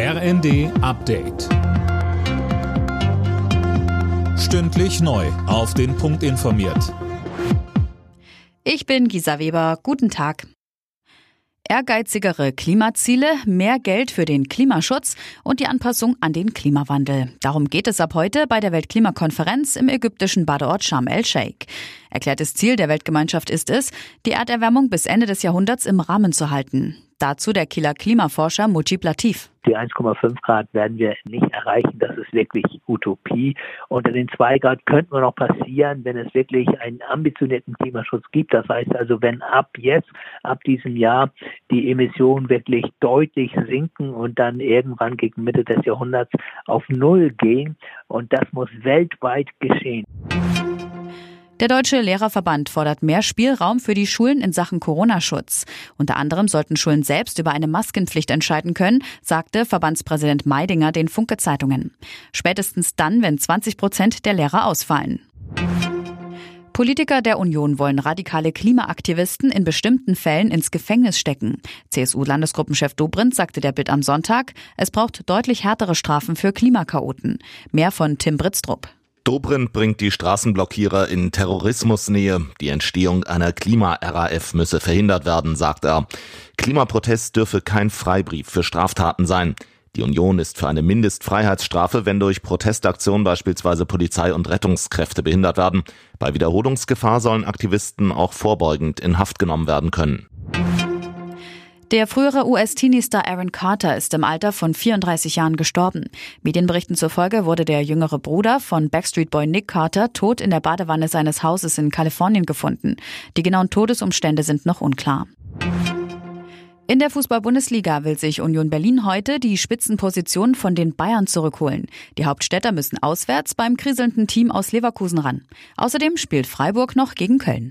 RND Update. Stündlich neu. Auf den Punkt informiert. Ich bin Gisa Weber. Guten Tag. Ehrgeizigere Klimaziele, mehr Geld für den Klimaschutz und die Anpassung an den Klimawandel. Darum geht es ab heute bei der Weltklimakonferenz im ägyptischen Badeort Sharm el-Sheikh. Erklärtes Ziel der Weltgemeinschaft ist es, die Erderwärmung bis Ende des Jahrhunderts im Rahmen zu halten. Dazu der Kieler Klimaforscher Mujib Latif. Die 1,5 Grad werden wir nicht erreichen. Das ist wirklich Utopie. Unter den 2 Grad könnten wir noch passieren, wenn es wirklich einen ambitionierten Klimaschutz gibt. Das heißt also, wenn ab jetzt, ab diesem Jahr, die Emissionen wirklich deutlich sinken und dann irgendwann gegen Mitte des Jahrhunderts auf Null gehen. Und das muss weltweit geschehen. Der Deutsche Lehrerverband fordert mehr Spielraum für die Schulen in Sachen Corona-Schutz. Unter anderem sollten Schulen selbst über eine Maskenpflicht entscheiden können, sagte Verbandspräsident Meidinger den Funke Zeitungen. Spätestens dann, wenn 20 Prozent der Lehrer ausfallen. Politiker der Union wollen radikale Klimaaktivisten in bestimmten Fällen ins Gefängnis stecken. CSU-Landesgruppenchef Dobrindt sagte der Bild am Sonntag, es braucht deutlich härtere Strafen für Klimakaoten. Mehr von Tim Britztrup. Dobrindt bringt die Straßenblockierer in Terrorismusnähe. Die Entstehung einer Klima-RAF müsse verhindert werden, sagt er. Klimaprotest dürfe kein Freibrief für Straftaten sein. Die Union ist für eine Mindestfreiheitsstrafe, wenn durch Protestaktionen beispielsweise Polizei und Rettungskräfte behindert werden. Bei Wiederholungsgefahr sollen Aktivisten auch vorbeugend in Haft genommen werden können. Der frühere US-Teenie-Star Aaron Carter ist im Alter von 34 Jahren gestorben. Medienberichten zufolge wurde der jüngere Bruder von Backstreet Boy Nick Carter tot in der Badewanne seines Hauses in Kalifornien gefunden. Die genauen Todesumstände sind noch unklar. In der Fußball-Bundesliga will sich Union Berlin heute die Spitzenposition von den Bayern zurückholen. Die Hauptstädter müssen auswärts beim kriselnden Team aus Leverkusen ran. Außerdem spielt Freiburg noch gegen Köln.